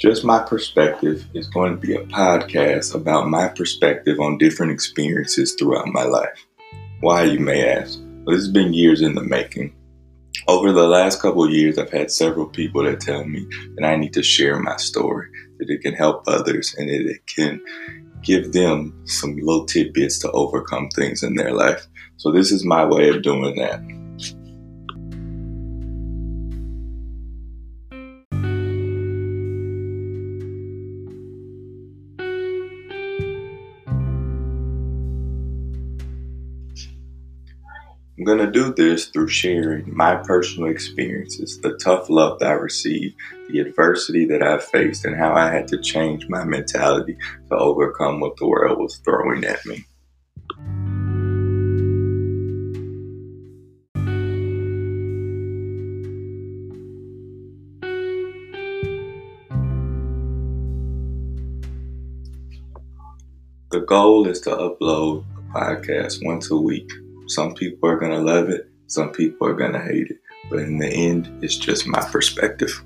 Just My Perspective is going to be a podcast about my perspective on different experiences throughout my life. Why, you may ask? Well, this has been years in the making. Over the last couple years, I've had several people that tell me that I need to share my story, that it can help others, and that it can give them some little tidbits to overcome things in their life. So, this is my way of doing that. I'm going to do this through sharing my personal experiences, the tough love that I received, the adversity that I faced, and how I had to change my mentality to overcome what the world was throwing at me. The goal is to upload a podcast once a week some people are going to love it, some people are going to hate it. But in the end, it's just my perspective.